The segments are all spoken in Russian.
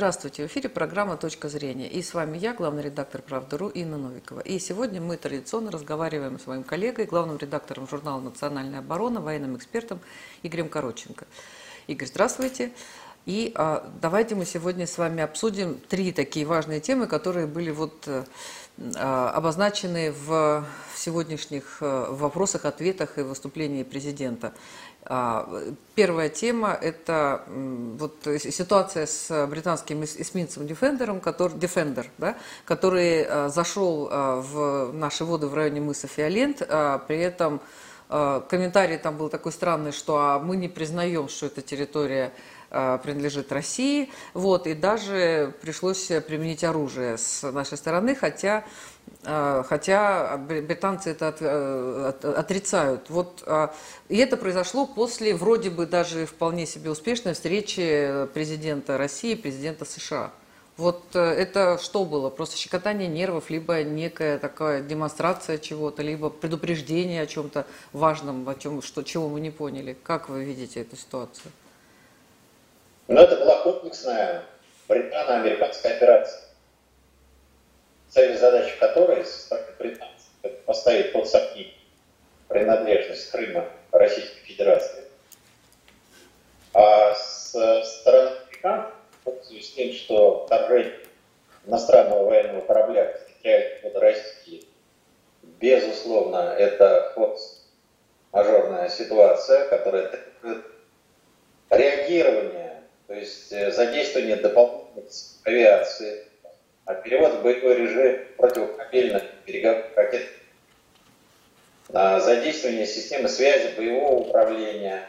Здравствуйте, в эфире программа «Точка зрения». И с вами я, главный редактор «Правда.ру» Инна Новикова. И сегодня мы традиционно разговариваем с моим коллегой, главным редактором журнала «Национальная оборона», военным экспертом Игорем Короченко. Игорь, здравствуйте. И а, давайте мы сегодня с вами обсудим три такие важные темы, которые были вот а, обозначены в сегодняшних э, вопросах, ответах и выступлении президента. А, первая тема – это вот ситуация с британским эсминцем Defender, который, Defender да, который а, зашел а, в наши воды в районе мыса Фиолент, при этом комментарий там был такой странный, что а мы не признаем, что эта территория принадлежит России, вот, и даже пришлось применить оружие с нашей стороны, хотя а, хотя британцы это э, отрицают. Вот, а, и это произошло после вроде бы даже вполне себе успешной встречи президента России и президента США. Вот э, это что было? Просто щекотание нервов, либо некая такая демонстрация чего-то, либо предупреждение о чем-то важном, о чем, что, чего мы не поняли. Как вы видите эту ситуацию? Ну, это была комплексная британо-американская операция цель и задача которой со стороны британцев поставить под сомнение принадлежность Крыма Российской Федерации. А с стороны американцев, пользуясь тем, что вторжение иностранного военного корабля в территориальные воды России, безусловно, это форс-мажорная ситуация, которая требует реагирования, есть э, задействования дополнительной авиации, а перевод в боевой режим противокорабельных береговых ракет на задействование системы связи, боевого управления.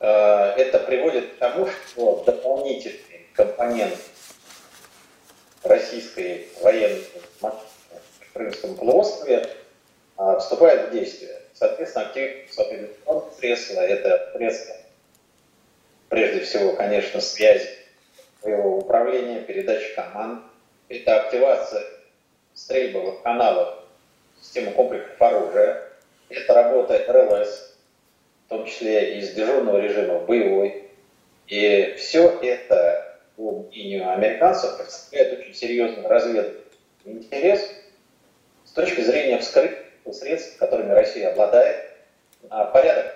Э, это приводит к тому, что дополнительный компонент российской военной в Крымском полуострове э, вступает в действие. Соответственно, активные средства, это средства, прежде всего, конечно, связи своего управления, передачи команд. Это активация стрельбовых каналов, системы комплексов оружия. Это работа РЛС, в том числе из дежурного режима боевой. И все это, по мнению американцев, представляет очень серьезный разведывательный интерес с точки зрения вскрытия средств, которыми Россия обладает, порядок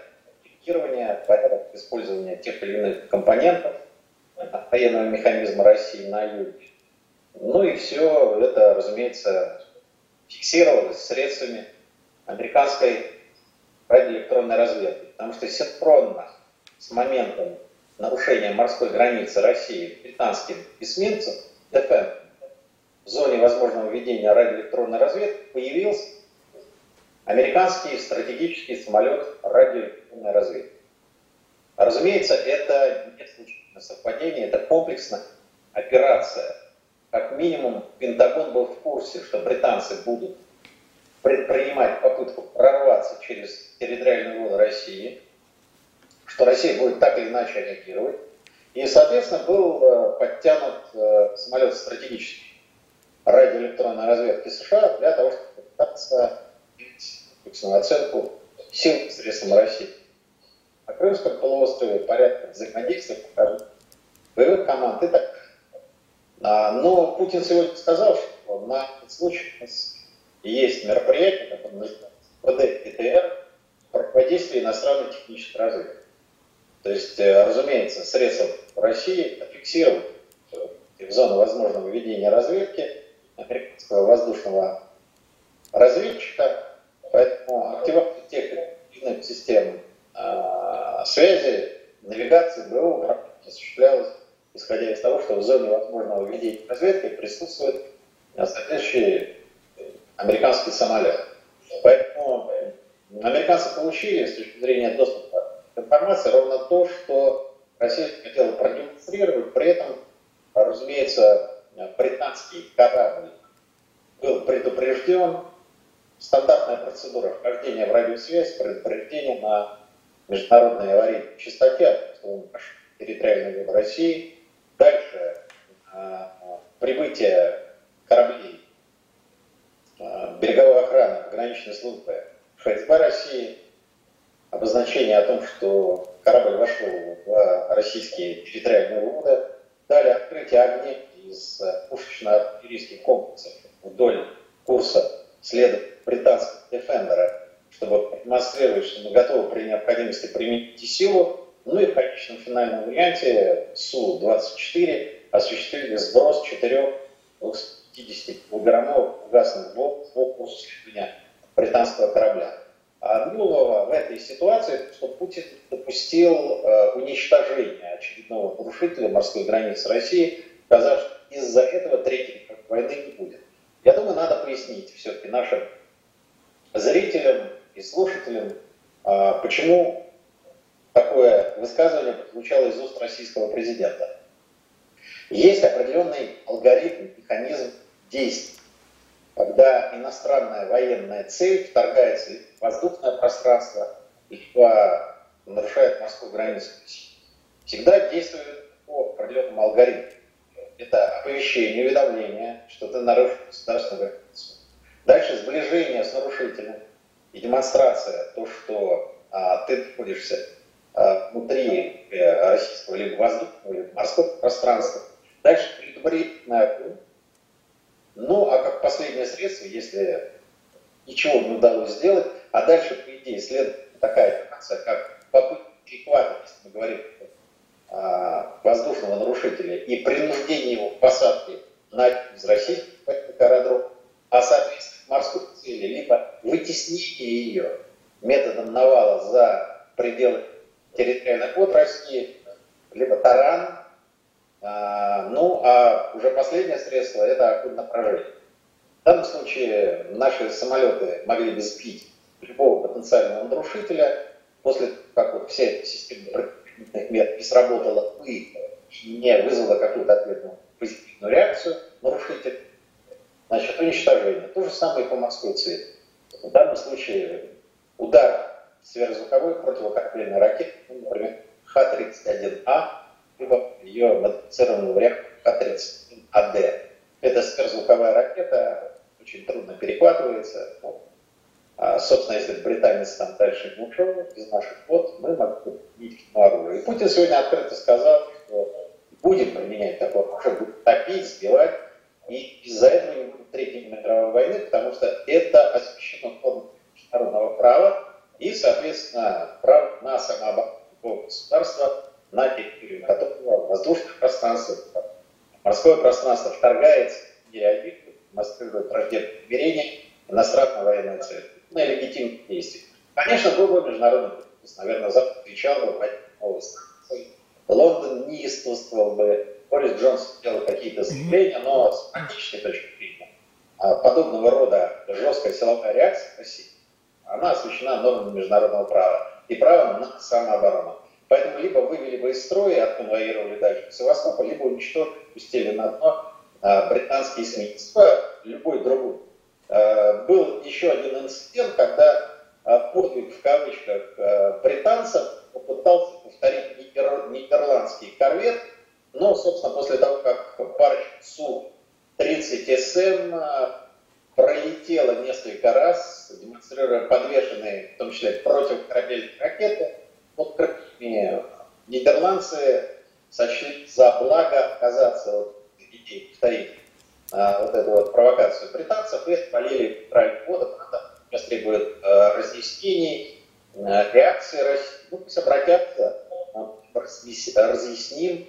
инфектирования, порядок использования тех или иных компонентов, военного механизма России на юге. Ну и все это, разумеется, фиксировалось средствами американской радиоэлектронной разведки. Потому что синхронно с моментом нарушения морской границы России британским эсминцем ДФН в зоне возможного ведения радиоэлектронной разведки появился американский стратегический самолет радиоэлектронной разведки. Разумеется, это не случайно совпадение, это комплексная операция. Как минимум, Пентагон был в курсе, что британцы будут предпринимать попытку прорваться через территориальную воду России, что Россия будет так или иначе реагировать. И, соответственно, был э, подтянут э, самолет стратегический радиоэлектронной разведки США для того, чтобы пытаться оценку сил средств России. На Крымском полуострове порядка взаимодействия боевых команд и так Но Путин сегодня сказал, что на этот случай у нас есть мероприятие, которое называется ПД-ПТР, противодействие иностранной технической разведки. То есть, э, разумеется, средства России фиксируют в зону возможного ведения разведки американского воздушного разведчика, поэтому активация тех систем связи, навигации, БО осуществлялась исходя из того, что в зоне возможного ведения разведки присутствует соответствующий американский самолет. Поэтому американцы получили с точки зрения доступа к информации ровно то, что Россия хотела продемонстрировать, при этом, разумеется, британский корабль был предупрежден, стандартная процедура вхождения в радиосвязь, предупреждение на международной аварийной частоте, территориальной воды России, Дальше а, прибытие кораблей а, береговой охраны, пограничной службы ФСБ России, обозначение о том, что корабль вошел в российские территориальные воды, далее открытие огня из пушечно-артиллерийских комплексов вдоль курса следа британского «Дефендера», чтобы демонстрировать, что мы готовы при необходимости применить силу. Ну и в конечном финальном варианте Су-24 осуществили сброс четырех 250 килограммов фугасных бомб по курсу следования британского корабля. А нового в этой ситуации, что Путин допустил э, уничтожение очередного нарушителя морской границы России, сказав, что из-за этого третьей войны не будет. Я думаю, надо пояснить все-таки нашим зрителям и слушателям, э, почему такое высказывание прозвучало из уст российского президента. Есть определенный алгоритм, механизм действий когда иностранная военная цель вторгается в воздушное пространство, либо нарушает морскую границу всегда действует по определенному алгоритму. Это оповещение, уведомление, что ты нарушил государственную границу. Дальше сближение с нарушителем и демонстрация, то, что а, ты находишься а, внутри э, российского либо воздушного, либо морского пространства. Дальше предупредительная ну, а как последнее средство, если ничего не удалось сделать, а дальше, по идее, следует такая информация, как попытка перехвата, если мы говорим а, воздушного нарушителя, и принуждение его к посадке на из российских аэродром, а, соответственно, морской цели, либо вытеснение ее методом навала за пределы территориальных вод России, либо таран, а, ну, а уже последнее средство – это оккультное поражение. В данном случае наши самолеты могли бы сбить любого потенциального нарушителя после того, как вот вся эта система мер не сработала и не вызвала какую-то ответную позитивную реакцию нарушителя, значит, уничтожение. То же самое и по морской цели. В данном случае удар сверхзвуковой противокорабельной ракеты, например, Х-31А, либо ее модифицированный вариант Х-31АД. Это сверхзвуковая ракета, очень трудно перехватывается. А, собственно, если британец там дальше не ушел из наших вод, мы могли применить к оружие. И Путин сегодня открыто сказал, что будем применять такое оружие, будем топить, сбивать. И из-за этого не будет Третьей мировой войны, потому что это освящено формой международного права и, соответственно, право на самооборону государства на территорию которого воздушное пространство, морское пространство вторгается, не реагирует, демонстрирует враждебное намерение иностранной военной цели на легитимные действия. Конечно, был бы международный кризис, наверное, Запад отвечал бы санкции, Лондон не неистовствовал бы, Борис Джонсон делал какие-то заявления, но с практической точки зрения а подобного рода жесткая силовая реакция России, она освещена нормами международного права и правом на самооборону. Поэтому либо вывели бы из строя, отконвоировали дальше в Севастополь, либо уничтожили, пустили на дно а, британские эсминцы, любой другой. А, был еще один инцидент, когда подвиг в кавычках британцев попытался повторить нидер, нидерландский корвет, но, собственно, после того, как парочка Су-30СМ а, пролетела несколько раз, демонстрируя подвешенные, в том числе противокорабельные ракеты, вот нидерландцы сочли за благо отказаться от идеи повторить а, вот эту вот провокацию британцев и полили правильный воду, надо сейчас требует а, разъяснений, а, реакции России. Ну, пусть обратятся, разъясним,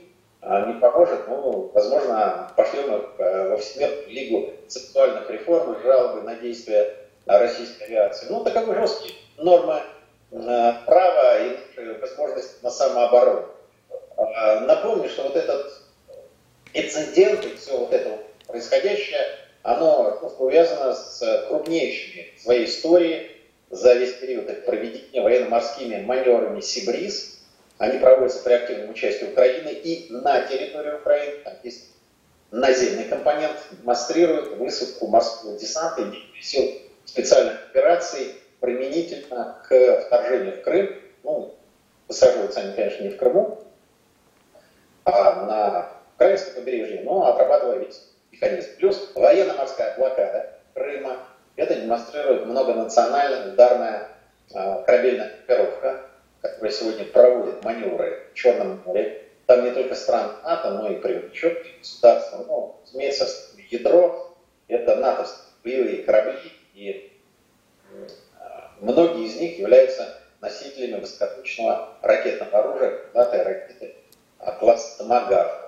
не поможет, ну, возможно, пошлем а, во Всемирную лигу сексуальных реформ, жалобы на действия российской авиации. Ну, таковы жесткие нормы право и возможность на самооборону. А, напомню, что вот этот инцидент и все вот это происходящее, оно ну, увязано с крупнейшими своей истории за весь период их проведения военно-морскими маневрами «Сибриз». Они проводятся при активном участии Украины и на территории Украины. Там есть наземный компонент, демонстрирует высадку морского десанта и сил специальных операций – применительно к вторжению в Крым, ну, высаживаются они, конечно, не в Крыму, а на украинском побережье, но отрабатывая весь механизм. Плюс военно-морская блокада Крыма, это демонстрирует многонациональная ударная э, корабельная группировка, которая сегодня проводит маневры в Черном море. там не только стран НАТО, но и привлеченные государства. Ну, разумеется, ядро – это натовские боевые корабли, и многие из них являются носителями высокоточного ракетного оружия, крылатой ракеты класса «Томагавк».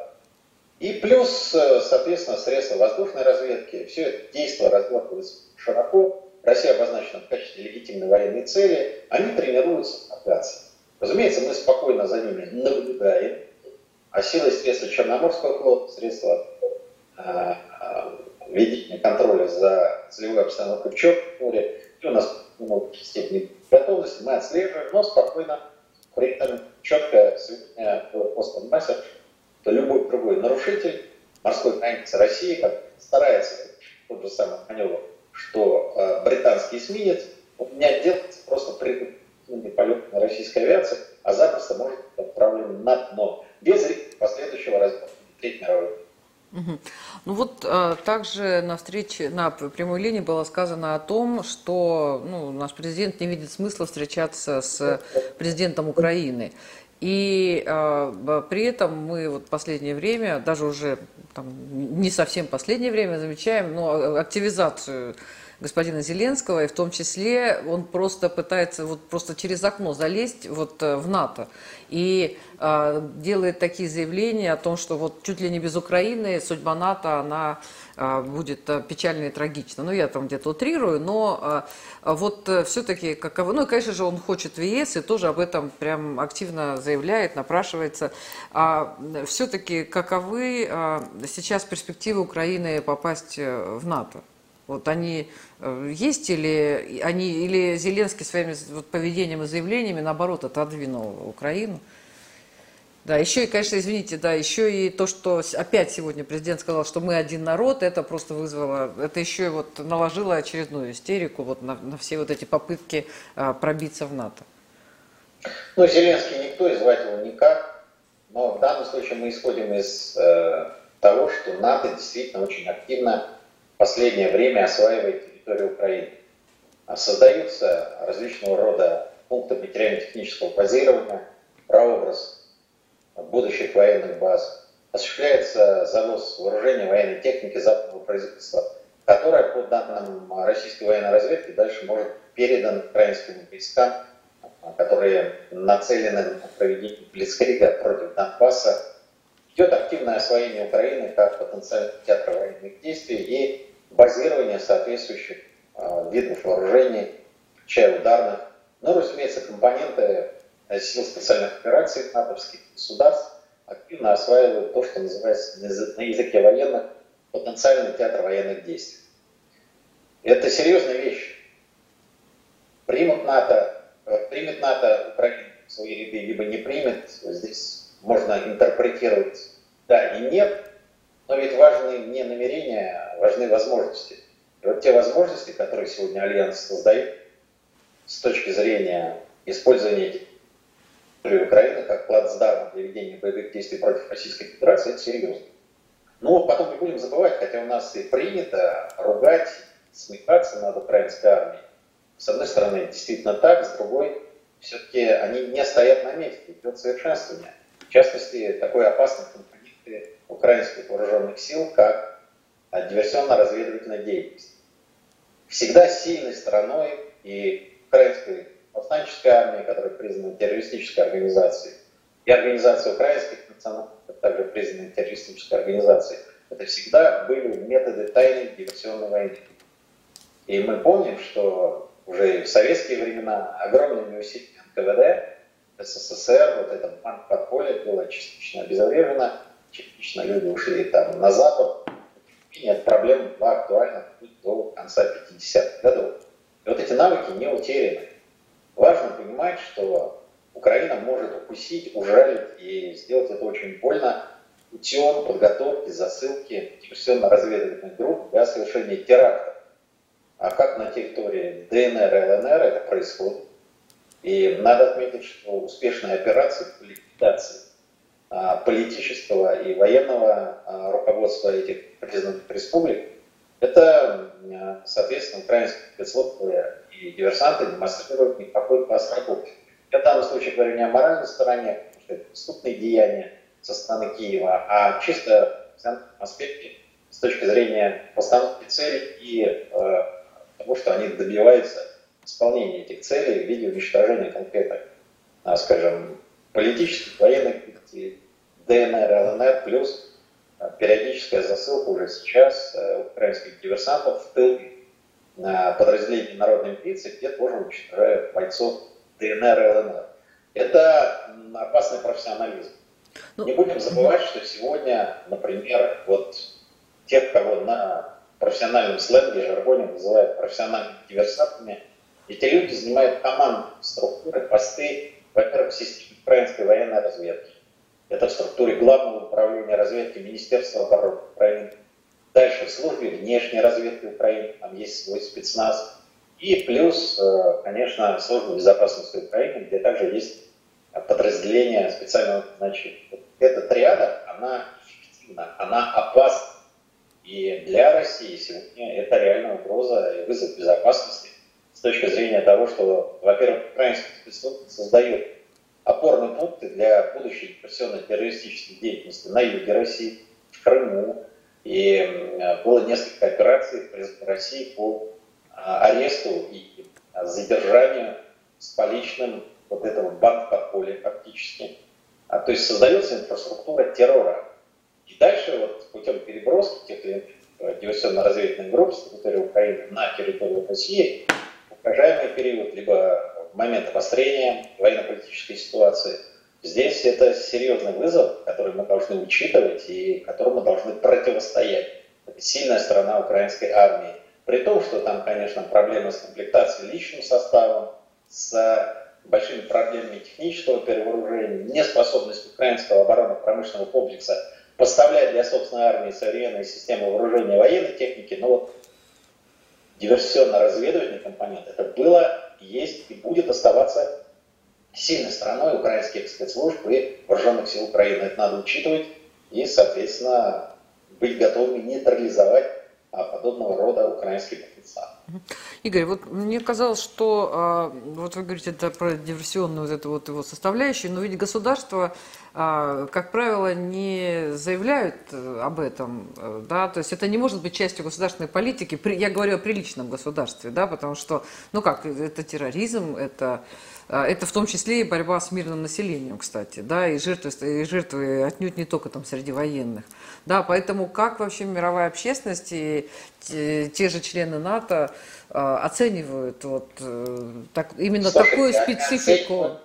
И плюс, э, соответственно, средства воздушной разведки. Все это действие разворачивается широко. Россия обозначена в качестве легитимной военной цели. Они тренируются авиации. Разумеется, мы спокойно за ними наблюдаем. А силы средства Черноморского флота, средства э, э, ведения контроля за целевой обстановкой в Черном море, и у нас много степени готовности, мы отслеживаем, но спокойно, при этом четко сегодня постом месседж то любой другой нарушитель морской границы России как старается тот же самый маневр, что э, британский эсминец он не отделается просто при полетами российской авиации, а запросто может быть отправлен на дно, без последующего развития Третьей мировой. Ну вот а, также на встрече, на прямой линии было сказано о том, что ну, наш президент не видит смысла встречаться с президентом Украины. И э, при этом мы вот последнее время, даже уже там, не совсем последнее время, замечаем ну, активизацию господина Зеленского, и в том числе он просто пытается вот просто через окно залезть вот э, в НАТО и э, делает такие заявления о том, что вот чуть ли не без Украины судьба НАТО, она э, будет э, печально и трагична. Ну, я там где-то утрирую, но э, вот э, все-таки каково... Ну, и, конечно же, он хочет в ЕС и тоже об этом прям активно заявляет, напрашивается. А все-таки каковы э, сейчас перспективы Украины попасть в НАТО? Вот они э, есть или они или Зеленский своими вот, поведением и заявлениями наоборот отодвинул Украину? Да, еще и, конечно, извините, да, еще и то, что опять сегодня президент сказал, что мы один народ, это просто вызвало, это еще и вот наложило очередную истерику вот на, на все вот эти попытки а, пробиться в НАТО. Ну, Зеленский никто, и звать его никак, но в данном случае мы исходим из э, того, что НАТО действительно очень активно последнее время осваивает территорию Украины. А создаются различного рода пункты материально-технического базирования, прообраз будущих военных баз. Осуществляется завоз вооружения военной техники западного производства, которая, по данным российской военной разведки, дальше может передан украинским войскам, которые нацелены на проведение Блицкрига против Донбасса. Идет активное освоение Украины как потенциального театра военных действий и базирование соответствующих э, видов вооружений, включая ударных, ну, разумеется, компоненты э, сил специальных операций натовских государств активно осваивают то, что называется на языке военных потенциальный театр военных действий. Это серьезная вещь. Примут НАТО, э, примет НАТО Украину в свои ряды, либо не примет, здесь можно интерпретировать да и нет, но ведь важны не намерения, важны возможности. И вот те возможности, которые сегодня Альянс создает с точки зрения использования территории Украины как плацдарма для ведения боевых действий против Российской Федерации, это серьезно. Но потом не будем забывать, хотя у нас и принято ругать, смехаться над украинской армией. С одной стороны, действительно так, с другой, все-таки они не стоят на месте, идет совершенствование. В частности, такой опасный компонент украинских вооруженных сил как диверсионно-разведывательная деятельность. Всегда сильной стороной и украинской повстанческой армии, которая признана террористической организацией, и организация украинских национальных, также признана террористической организацией, это всегда были методы тайной диверсионной войны. И мы помним, что уже в советские времена огромными усилиями НКВД, СССР, вот этот банк было частично обезврежено, частично люди ушли там на запад. Нет, проблема была актуальна до конца 50-х годов. И вот эти навыки не утеряны. Важно понимать, что Украина может укусить, ужалить и сделать это очень больно путем подготовки, засылки диверсионно-разведывательных групп для совершения терактов. А как на территории ДНР и ЛНР это происходит? И надо отметить, что успешные операции по ликвидации политического и военного а, руководства этих признанных республик, это, соответственно, украинские спецслужбы и диверсанты демонстрируют никакой работы. Я в данном случае говорю не о моральной стороне, потому что это преступные деяния, со стороны Киева, а чисто в аспекте с точки зрения постановки целей и э, того, что они добиваются исполнения этих целей в виде уничтожения конкретных, а, скажем, политических, военных действий, ДНР, ЛНР, плюс а, периодическая засылка уже сейчас э, украинских диверсантов в тыл на подразделение народной милиции, где тоже уничтожают бойцов ДНР ЛНР. Это опасный профессионализм. Ну, Не будем забывать, что сегодня, например, вот тех, кого на профессиональном сленге, жаргоне называют профессиональными диверсантами, эти люди занимают командные структуры, посты, во-первых, в системе украинской военной разведки. Это в структуре Главного управления разведки Министерства обороны Украины. Дальше в службе внешней разведки Украины, там есть свой спецназ. И плюс, э, конечно, служба безопасности Украины, где также есть подразделение специального назначения. Эта триада, она эффективна, она опасна. И для России сегодня это реальная угроза и вызов безопасности с точки зрения того, что, во-первых, украинский спецслужбы создает опорные пункты для будущей диверсионно-террористической деятельности на юге России, в Крыму. И было несколько операций в России по а, аресту и задержанию с поличным вот этого банк подполья фактически. А, то есть создается инфраструктура террора. И дальше вот путем переброски тех э, диверсионно-разведывательных групп с территории Украины на территорию России в период, либо в момент обострения военно-политической ситуации, здесь это серьезный вызов, который мы должны учитывать и которому должны противостоять. Это сильная сторона украинской армии. При том, что там, конечно, проблемы с комплектацией личным составом, с большими проблемами технического перевооружения, неспособность украинского оборонно-промышленного комплекса поставлять для собственной армии современные системы вооружения и военной техники, но вот диверсионно-разведывательный компонент, это было, есть и будет оставаться сильной стороной украинских спецслужб и вооруженных сил Украины. Это надо учитывать и, соответственно, быть готовыми нейтрализовать подобного рода украинский потенциал. Игорь, вот мне казалось, что а, вот вы говорите это про диверсионную вот эту вот его составляющую, но ведь государство, а, как правило, не заявляют э, об этом, э, да, то есть это не может быть частью государственной политики. Я говорю о приличном государстве, да, потому что, ну как, это терроризм, это а, это в том числе и борьба с мирным населением, кстати, да, и жертвы, и жертвы отнюдь не только там среди военных. Да, поэтому как вообще мировая общественность и те, те же члены НАТО э, оценивают вот э, так, именно Слушайте, такую специфику?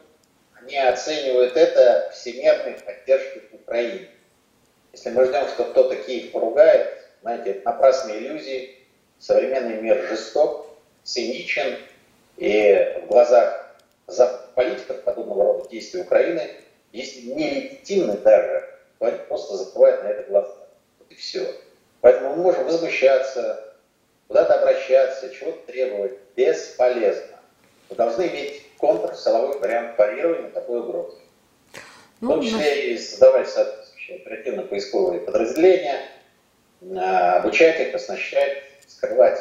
Они оценивают, они оценивают это всемирной поддержкой Украины. Если мы ждем, что кто-то Киев поругает, знаете, это напрасные иллюзии. Современный мир жесток, циничен, и в глазах Запад политиков подобного рода действий Украины, если нелегитимны даже, то они просто закрывают на это глаза. Вот и все. Поэтому мы можем возмущаться, куда-то обращаться, чего-то требовать. Бесполезно. Мы должны иметь контр, силовой вариант парирования такой угрозы. Ну, в том числе и создавать соответствующие оперативно-поисковые подразделения, а, обучать их, оснащать, скрывать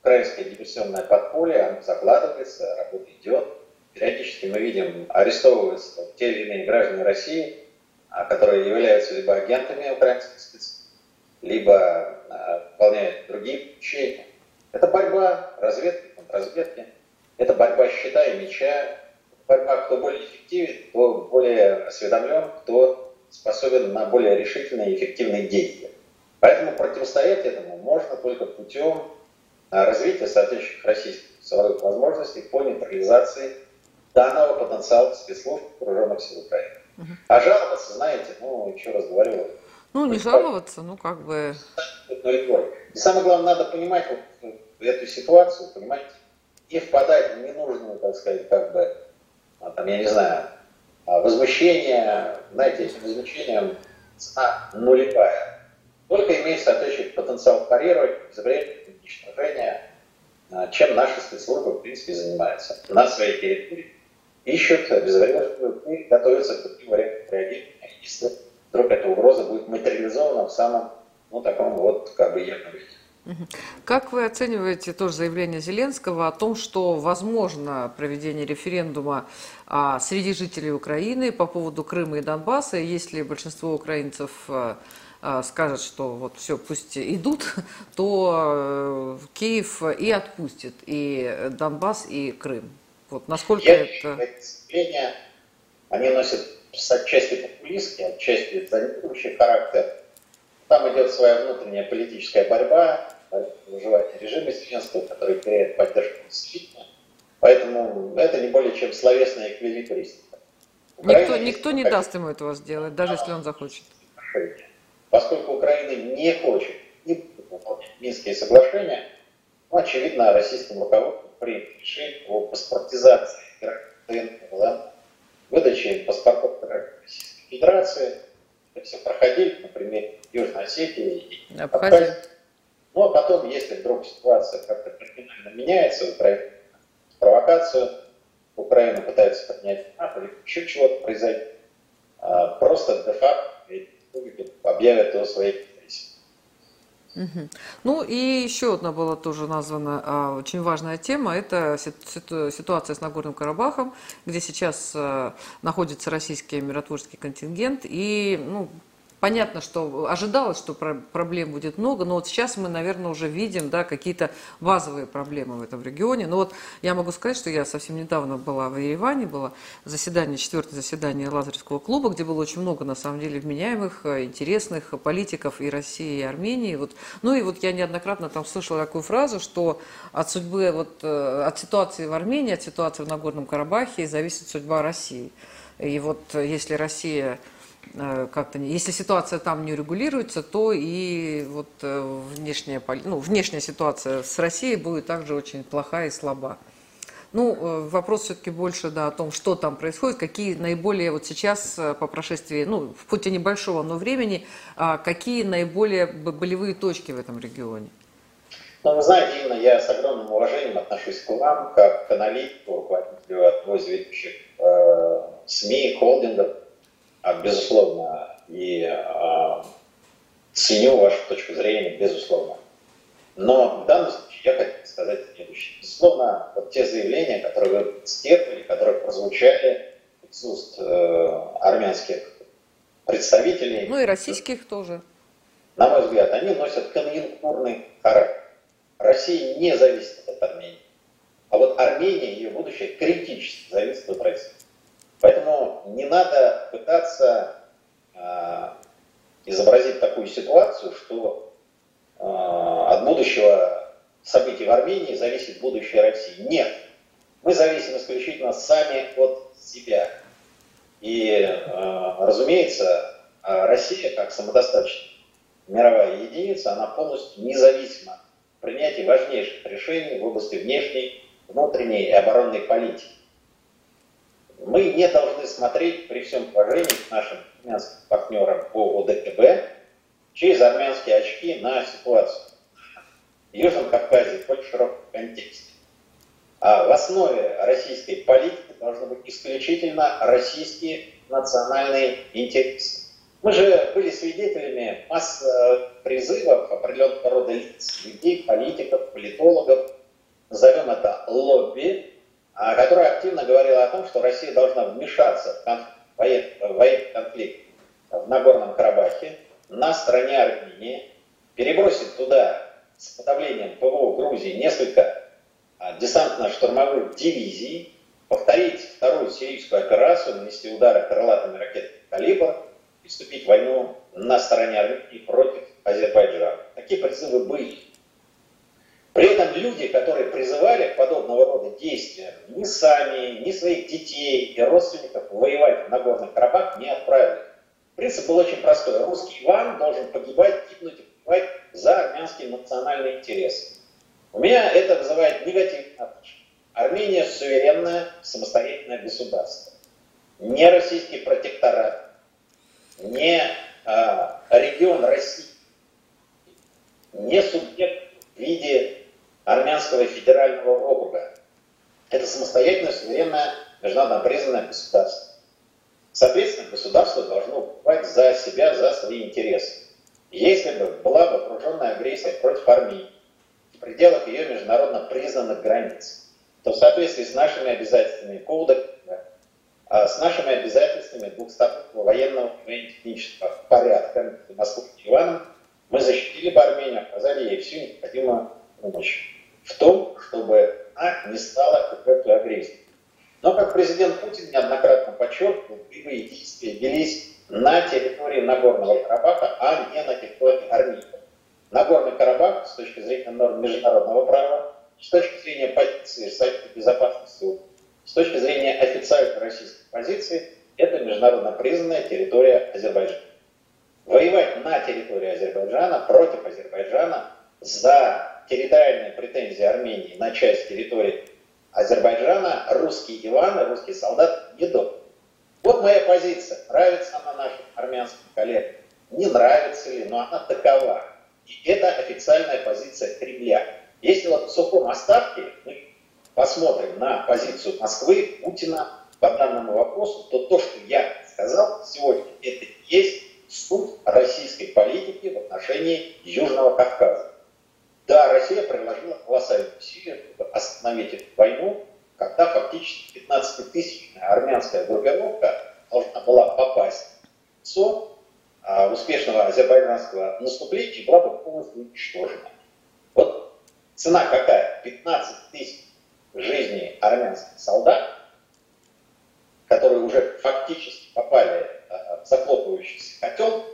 украинское диверсионное подполье, оно закладывается, работа идет периодически мы видим, арестовываются те или иные граждане России, а, которые являются либо агентами украинских спецслужб, либо а, выполняют другие поручения. Это борьба разведки, контрразведки, это борьба щита и меча, борьба, кто более эффективен, кто более осведомлен, кто способен на более решительные и эффективные действия. Поэтому противостоять этому можно только путем а, развития соответствующих российских силовых возможностей по нейтрализации данного потенциала спецслужб вооруженных сил Украины. Угу. А жаловаться, знаете, ну, еще раз говорю. Ну, не жаловаться, ну, как бы... И самое главное, надо понимать вот эту ситуацию, понимать, и впадать в ненужную, так сказать, как бы, а, там, я не знаю, а, возмущение, знаете, этим возмущением цена нулевая. Только имеет соответствующий потенциал парировать, изобретать уничтожение, а, чем наши спецслужбы, в принципе, занимаются на своей территории ищут, обезвреживают и готовятся к таким вариантам реагирования, если вдруг эта угроза будет материализована в самом, ну, таком вот, как бы, явном виде. Как вы оцениваете тоже заявление Зеленского о том, что возможно проведение референдума а, среди жителей Украины по поводу Крыма и Донбасса, если большинство украинцев а, а, скажет, что вот все, пусть идут, то э, Киев и отпустит и Донбасс, и Крым. Вот насколько Я это... Эти они носят отчасти популистский, отчасти занятующий характер. Там идет своя внутренняя политическая борьба, выживание режима Зеленского, который теряет поддержку населения. Поэтому это не более чем словесная эквилибристика. Никто, никто не даст ему этого сделать, даже если он захочет. Поскольку Украина не хочет не выполнять Минские соглашения, ну, очевидно, российским руководством принято решение о паспортизации ТНЛМ, выдаче паспортов Российской Федерации. Это все проходили, например, Южной Осетии и Абхазии. Ну а потом, если вдруг ситуация как-то кардинально меняется, Украина провокацию, Украина пытается поднять НАТО или еще чего-то произойдет, а просто де-факто объявят о своей Угу. Ну и еще одна была тоже названа а, очень важная тема, это ситуация с Нагорным Карабахом, где сейчас а, находится российский миротворческий контингент, и ну, Понятно, что ожидалось, что проблем будет много, но вот сейчас мы, наверное, уже видим да, какие-то базовые проблемы в этом регионе. Но вот я могу сказать, что я совсем недавно была в Ереване, было заседание, четвертое заседание Лазаревского клуба, где было очень много, на самом деле, вменяемых, интересных политиков и России, и Армении. Вот. Ну и вот я неоднократно там слышала такую фразу, что от судьбы, вот, э, от ситуации в Армении, от ситуации в Нагорном Карабахе зависит судьба России. И вот э, если Россия Э, как-то, если ситуация там не регулируется, то и вот э, внешняя, ну, внешняя ситуация с Россией будет также очень плохая и слаба. Ну, э, вопрос все-таки больше да, о том, что там происходит, какие наиболее вот сейчас по прошествии, ну, в пути небольшого, но времени, а какие наиболее болевые точки в этом регионе? Ну, вы знаете, Инна, я с огромным уважением отношусь к вам, как к аналитику, руководителю одного из ведущих э, СМИ, холдингов, безусловно, и ценю вашу точку зрения, безусловно. Но в данном случае я хотел сказать следующее. Безусловно, вот те заявления, которые вы цитировали, которые прозвучали из уст э, армянских представителей. Ну и российских тоже. На мой взгляд, они носят конъюнктурный характер. Россия не зависит от Армении. А вот Армения, ее будущее критически зависит от России. Поэтому не надо пытаться э, изобразить такую ситуацию, что э, от будущего событий в Армении зависит будущее России. Нет. Мы зависим исключительно сами от себя. И, э, разумеется, Россия, как самодостаточная мировая единица, она полностью независима от принятия важнейших решений в области внешней, внутренней и оборонной политики мы не должны смотреть при всем уважении к нашим армянским партнерам по ОДКБ через армянские очки на ситуацию в Южном Кавказе в более широком контексте. А в основе российской политики должны быть исключительно российские национальные интересы. Мы же были свидетелями масс призывов определенного рода лиц, людей, политиков, политологов, назовем это лобби, которая активно говорила о том, что Россия должна вмешаться в, конф... военный, военный конфликт в Нагорном Карабахе на стороне Армении, перебросить туда с подавлением ПВО Грузии несколько а, десантно-штурмовых дивизий, повторить вторую сирийскую операцию, нанести удары крылатыми ракетами «Калибр» и вступить в войну на стороне Армении против Азербайджана. Такие призывы были. При этом люди, которые призывали подобного рода действиям, ни сами, ни своих детей и родственников воевать в Нагорный Карабах не отправили. Принцип был очень простой. Русский Иван должен погибать, гибнуть и погибать за армянские национальные интересы. У меня это вызывает негативный отношение. Армения суверенное, самостоятельное государство. Не российский протекторат, не а, регион России, не субъект в виде армянского федерального округа. Это самостоятельное, суверенное, международно признанное государство. Соответственно, государство должно покупать за себя, за свои интересы. Если бы была бы вооруженная агрессия против армии, пределах ее международно признанных границ, то в соответствии с нашими обязательствами кодекса, с нашими обязательствами двухстороннего военного и технического порядка Москвой и Иваном, мы защитили бы Армению, оказали ей всю необходимую помощь в том, чтобы она не стала какой-то агрессией. Но, как президент Путин неоднократно подчеркнул, боевые действия велись на территории Нагорного Карабаха, а не на территории Армении. Нагорный Карабах, с точки зрения норм международного права, с точки зрения позиции Совета Безопасности, с точки зрения официальной российской позиции, это международно признанная территория Азербайджана. Воевать на территории Азербайджана, против Азербайджана, за территориальные претензии Армении на часть территории Азербайджана русский Иван, русский солдат не. Вот моя позиция. Нравится она нашим армянским коллегам. Не нравится ли, но она такова. И это официальная позиция Кремля. Если вот в сухом остатке мы посмотрим на позицию Москвы, Путина по данному вопросу, то то, что я сказал сегодня, это есть суть российской политики в отношении Южного Кавказа. Да, Россия приложила колоссальные усилия, чтобы остановить эту войну, когда фактически 15-тысячная армянская группировка должна была попасть в лицо а, успешного азербайджанского наступления и была бы полностью уничтожена. Вот цена какая? 15 тысяч жизней армянских солдат, которые уже фактически попали а, в захлопывающийся котел,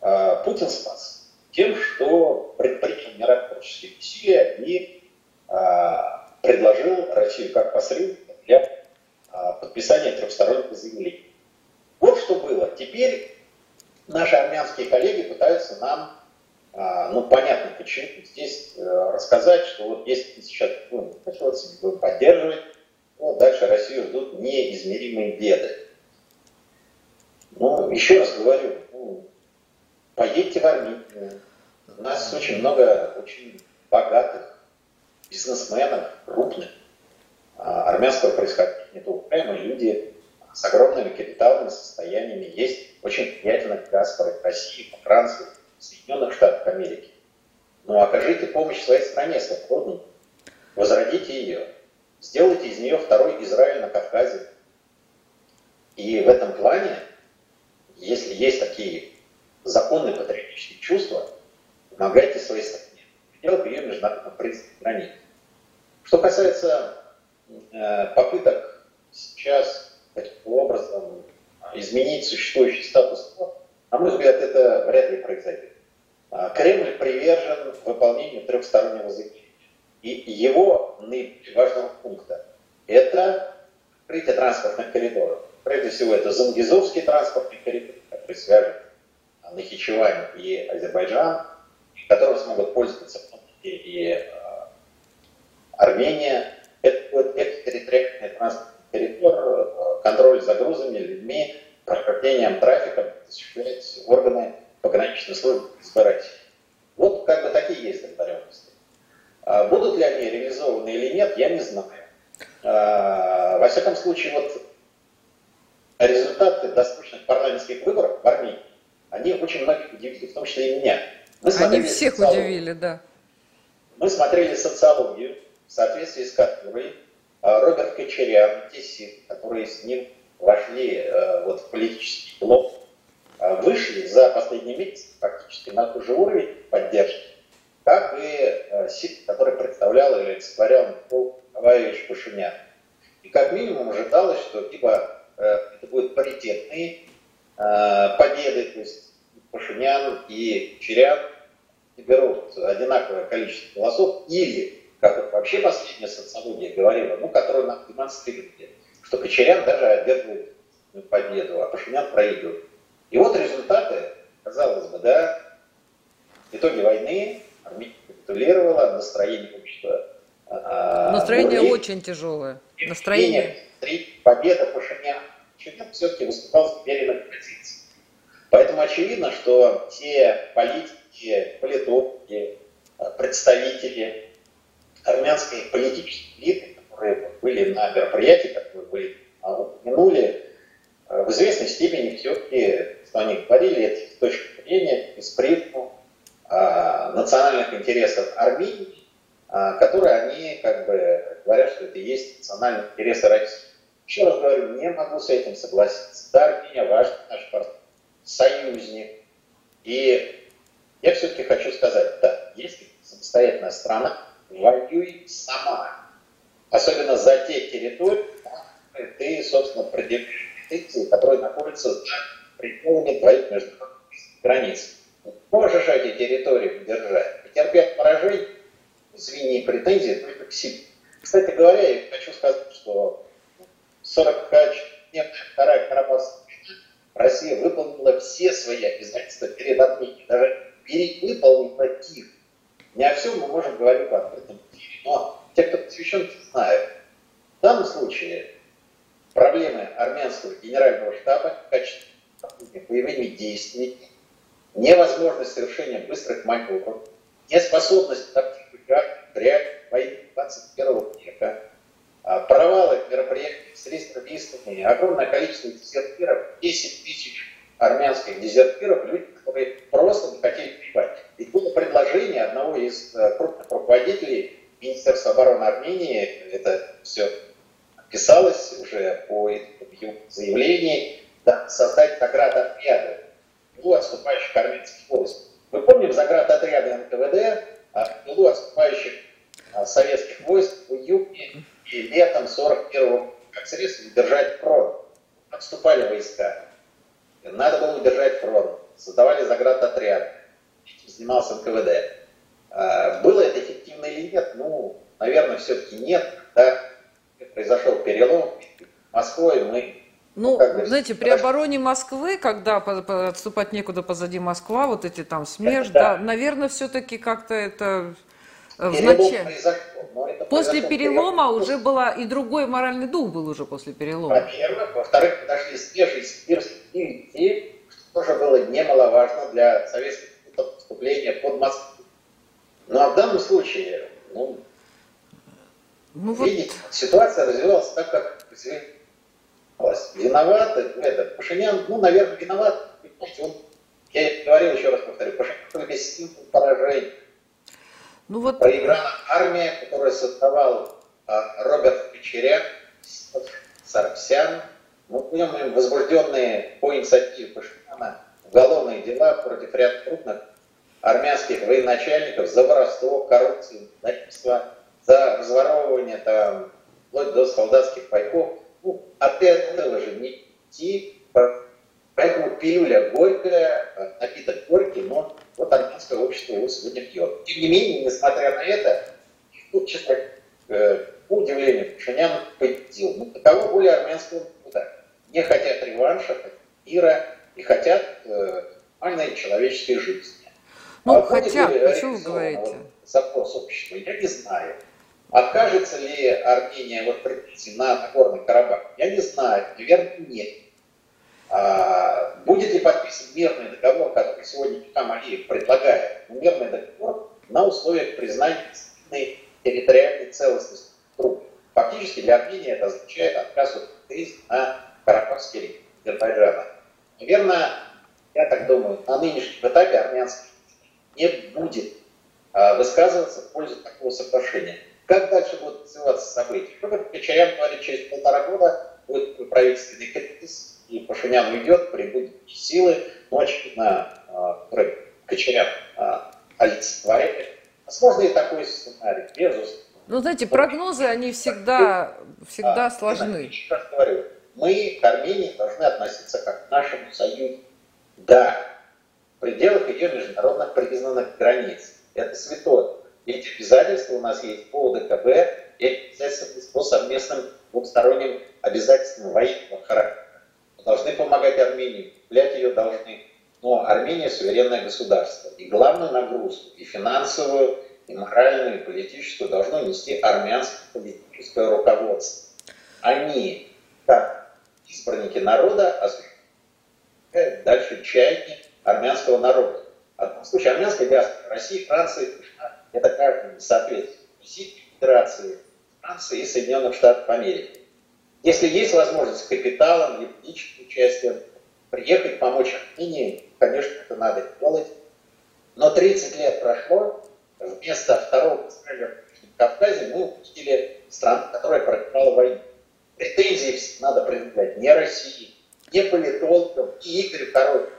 а, Путин спас тем, что предпринял миротворческие усилия и а, предложил Россию как посредника для а, подписания трехсторонних заявлений. Вот что было. Теперь наши армянские коллеги пытаются нам, а, ну понятно почему, здесь а, рассказать, что вот если сейчас будем будем поддерживать, ну, дальше Россию ждут неизмеримые беды. Ну, еще раз говорю, Поедьте в Армению. У нас очень много очень богатых бизнесменов, крупных, а, армянского происхождения, это упрямые люди с огромными капиталовыми состояниями. Есть очень влиятельные диаспоры России, Франции, Соединенных Штатов Америки. Но ну, окажите помощь своей стране свободной, возродите ее, сделайте из нее второй Израиль на Кавказе. И в этом плане, если есть такие законные патриотические чувства, помогайте своей стране, делать ее международно признанной границ. Что касается э, попыток сейчас таким образом изменить существующий статус на мой взгляд, это вряд ли произойдет. А, Кремль привержен выполнению трехстороннего заявления. И его наиболее важного пункта – это открытие транспортных коридоров. Прежде всего, это Зангизовский транспортный коридор, который свяжет Нахичевань и Азербайджан, которым смогут пользоваться и э, Армения. Это будет экстерриториальный транспортный коридор, э, контроль за грузами, людьми, прохождением трафика осуществлять органы пограничной службы избирателей. Вот как бы такие есть договоренности. А будут ли они реализованы или нет, я не знаю. А, во всяком случае, вот результаты досрочных парламентских выборов в Армении они очень многих удивили, в том числе и меня. Мы они всех удивили, да. Мы смотрели социологию, в соответствии с которой а, Роберт Кочерян, те силы, которые с ним вошли э, вот, в политический блок, а, вышли за последний месяц практически на тот же уровень поддержки, как и э, силы, которые представлял или олицетворял Никол Николаевич Пашинян. И как минимум ожидалось, что либо э, это будет паритетный победы, то есть Пашинян и Черян берут одинаковое количество голосов, или, как вообще последняя социология говорила, ну, которую нам демонстрировали, что Кочерян даже одерживает победу, а Пашинян проигрывает. И вот результаты, казалось бы, да, итоги войны, Армения капитулировала, настроение общества а, Настроение а, очень тяжелое. Настроение. Победа Пашиняна Чечен все-таки выступал с уверенной позицией. Поэтому очевидно, что те политики, политологи, э, представители армянской политической элиты, которые были на мероприятии, которые вы а, упомянули, э, в известной степени все-таки, что они говорили, это с точки зрения, из призму а, национальных интересов Армении а, которые они как бы говорят, что это и есть национальные интересы России. Еще раз говорю, не могу с этим согласиться. Да, Армения важный наш партнер, союзник. И я все-таки хочу сказать, да, если самостоятельная страна, воюй сама. Особенно за те территории, ты, собственно, претензии, которые находятся за пределами твоих международных границ. Можешь эти территории держать, потерпеть поражение, извини, претензии только к себе. Кстати говоря, я хочу сказать, что 40-дневная вторая Карабахская Россия выполнила все свои обязательства перед Арменией, даже перевыполнила их. Не о всем мы можем говорить в открытом эфире, но те, кто посвящен, знают. В данном случае проблемы армянского генерального штаба в качестве боевыми действиями, невозможность совершения быстрых маневров, неспособность реально войны 21 века, а, провалы мероприятий с резервистами, огромное количество дезертиров, 10 тысяч армянских дезертиров, люди, которые просто не хотели воевать. И было предложение одного из э, крупных руководителей Министерства обороны Армении, это все писалось уже по заявлении, да, создать заградотряды у отступающих армянских войск. Мы помним заградотряды НКВД, тылу отступающих а, советских войск в июне и летом 41 как средство удержать фронт. Отступали войска. Надо было удержать фронт. Создавали заградотряд. Этим занимался НКВД. А, было это эффективно или нет? Ну, наверное, все-таки нет. Да? Произошел перелом. Москвой мы ну, как знаете, при обороне Москвы, когда отступать некуда позади Москва, вот эти там СМЕРШ, да, да наверное, все-таки как-то это в начале. После перелома перелом. уже была, и другой моральный дух был уже после перелома. Во-первых. Во-вторых, подошли свежие сибирские идеи, что тоже было немаловажно для советского поступления под Москву. Ну, а в данном случае, ну, ну видите, вот... ситуация развивалась так, как власть. Виноват это, Пашинян, ну, наверное, виноват. Он, я говорил, еще раз повторю, Пашинян без поражений. Ну, вот... Проиграла армия, которую создавал а, Роберт Печеряк, Сарксян. Мы помним возбужденные по инициативе Пашиняна уголовные дела против ряда крупных армянских военачальников за воровство, коррупцию, предательство, за разворовывание там, вплоть до солдатских пайков. Ну, от этого же не идти. Поэтому пилюля горькая, напиток горький, но вот армянское общество его сегодня пьет. Тем не менее, несмотря на это, честно, э, по удивлению, Пашинян победил. Ну, таково более армянского народа. Не хотят реванша, хотят мира и хотят э, нормальной человеческой жизни. Ну, а хотят, почему вы говорите? Запрос общества, я не знаю. Откажется ли Армения вот на Нагорный Карабах? Я не знаю, наверное, нет. А, будет ли подписан мирный договор, который сегодня Никам Алиев предлагает? Мирный договор на условиях признания территориальной целостности группы. Фактически для Армении это означает отказ от на Карабахский Азербайджана. Наверное, я так думаю, на нынешнем этапе армянский не будет а, высказываться в пользу такого соглашения. Как дальше будут развиваться события? Роберт Печарян говорит, через полтора года будет правительственный кризис, и Пашинян уйдет, прибудут силы, но, очевидно, э, Кочерян э, олицетворяет. Возможно, и такой сценарий, безусловно. Ну, знаете, прогнозы, они всегда, всегда а, сложны. Я говорю, мы к Армении должны относиться как к нашему союзу. Да, в пределах ее международно признанных границ. Это святое. Эти обязательства у нас есть по ОДКБ и обязательства по совместным двухсторонним обязательствам военного характера. Должны помогать Армении, укреплять ее должны. Но Армения суверенное государство. И главную нагрузку, и финансовую, и моральную, и политическую должно нести армянское политическое руководство. Они, как избранники народа, осуществляют дальше чаяния армянского народа. В одном случае армянская диаспора России, Франции, это каждому соответствует Российской Федерации, Франции и Соединенных Штатов Америки. Если есть возможность капиталом, личным участием, приехать, помочь Армении, конечно, это надо делать. Но 30 лет прошло, вместо второго Кавказе мы увидели страну, которая проиграла войну. Претензии надо предъявлять не России, не политологам, и Игорю Коровину,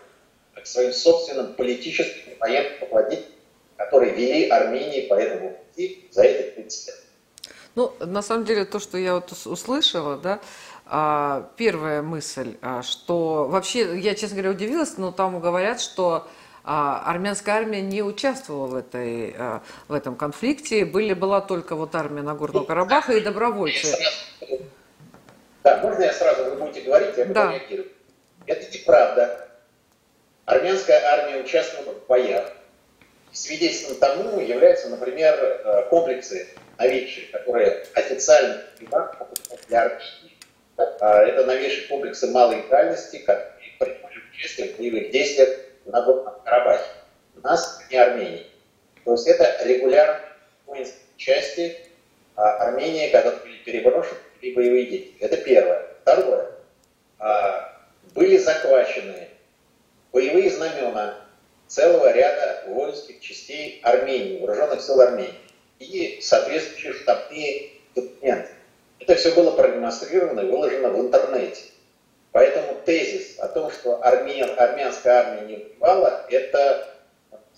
как своим собственным политическим и военным руководителям, которые вели Армении по этому пути за эти 30 лет. Ну, на самом деле, то, что я вот услышала, да, а, первая мысль, а, что вообще, я, честно говоря, удивилась, но там говорят, что а, армянская армия не участвовала в, этой, в этом конфликте. Были, была только вот армия Нагорного Карабаха и добровольцы. Да, можно я сразу, вы будете говорить, я да. реагирую. Это неправда. Армянская армия участвовала в боях. Свидетельством тому являются, например, э, комплексы новейшие, которые официально для Армении. А, это новейшие комплексы малой дальности, которые принимали участие в боевых действиях на Горном Карабахе. У нас не Армении. То есть это регулярные воинские части а, Армении, которые были переброшены в боевые действия. Это первое. Второе. А, были захвачены боевые знамена целого ряда воинских частей Армении, вооруженных сил Армении и соответствующие штабные документы. Это все было продемонстрировано и выложено в интернете. Поэтому тезис о том, что армян, армянская армия не воевала, это,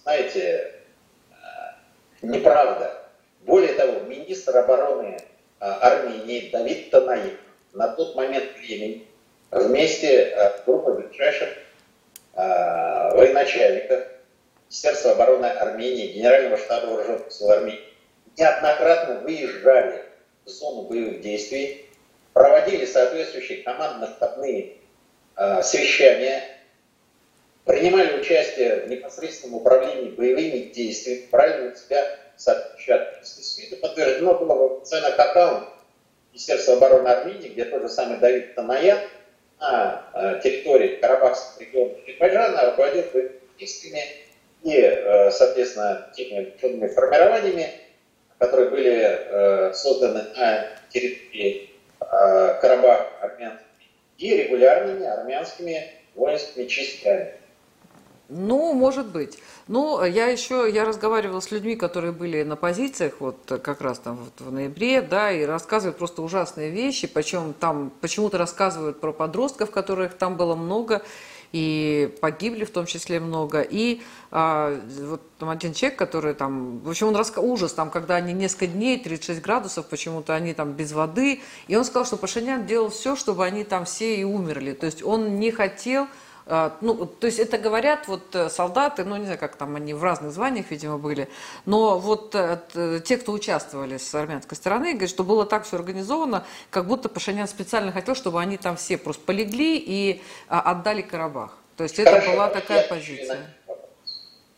знаете, э, неправда. Более того, министр обороны э, Армении Давид Танаев на тот момент времени вместе с э, группой ближайших военачальников Министерства обороны Армении, Генерального штаба вооруженных сил Армении неоднократно выезжали в зону боевых действий, проводили соответствующие командно-штабные э, совещания, принимали участие в непосредственном управлении боевыми действиями, брали на себя соответствующие ответственности. Это подтверждено было в официальных аккаунтах Министерства обороны Армении, где тот же самый Давид Танаян на э, территории Карабахского региона Азербайджана руководил действиями и, э, соответственно, теми формированиями, которые были э, созданы на территории э, Карабаха армянскими и регулярными армянскими воинскими частями. Ну, может быть. Ну, я еще, я разговаривала с людьми, которые были на позициях, вот как раз там вот в ноябре, да, и рассказывают просто ужасные вещи, причем там почему-то рассказывают про подростков, которых там было много, и погибли в том числе много. И а, вот там один человек, который там, в общем, он рассказал, ужас, там, когда они несколько дней, 36 градусов, почему-то они там без воды, и он сказал, что Пашинян делал все, чтобы они там все и умерли. То есть он не хотел ну, то есть это говорят вот э, солдаты, ну, не знаю, как там они в разных званиях, видимо, были, но вот э, те, кто участвовали с армянской стороны, говорят, что было так все организовано, как будто Пашинян специально хотел, чтобы они там все просто полегли и а, отдали Карабах. То есть это Хорошо, была такая позиция.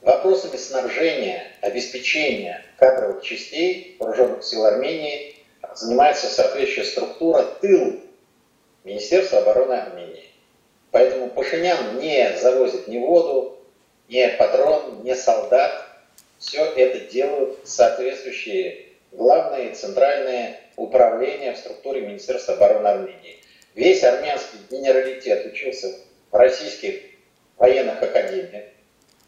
Вопросами снабжения, обеспечения кадровых частей вооруженных сил Армении занимается соответствующая структура тыл Министерства обороны Армении. Поэтому Пашинян не завозит ни воду, ни патрон, ни солдат. Все это делают соответствующие главные центральные управления в структуре Министерства обороны Армении. Весь армянский генералитет учился в российских военных академиях.